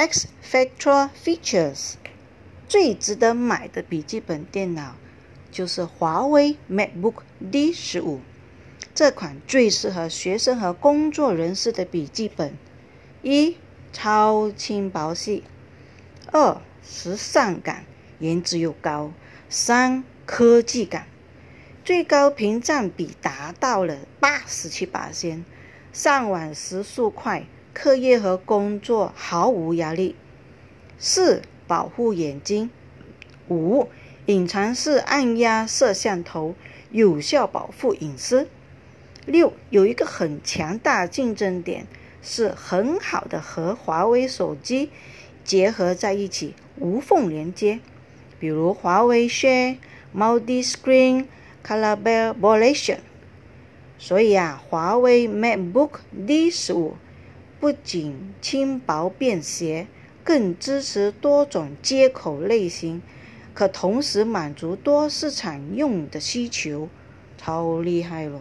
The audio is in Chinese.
X Factor Features，最值得买的笔记本电脑就是华为 MacBook D 十五。这款最适合学生和工作人士的笔记本：一、超轻薄细；二、时尚感，颜值又高；三、科技感。最高屏占比达到了八十七八千，上网时速快。课业和工作毫无压力。四、保护眼睛。五、隐藏式按压摄像头，有效保护隐私。六、有一个很强大竞争点，是很好的和华为手机结合在一起，无缝连接。比如华为 Share Multi-Screen Collaboration。所以啊，华为 MacBook D 十五。不仅轻薄便携，更支持多种接口类型，可同时满足多市场用的需求，超厉害了。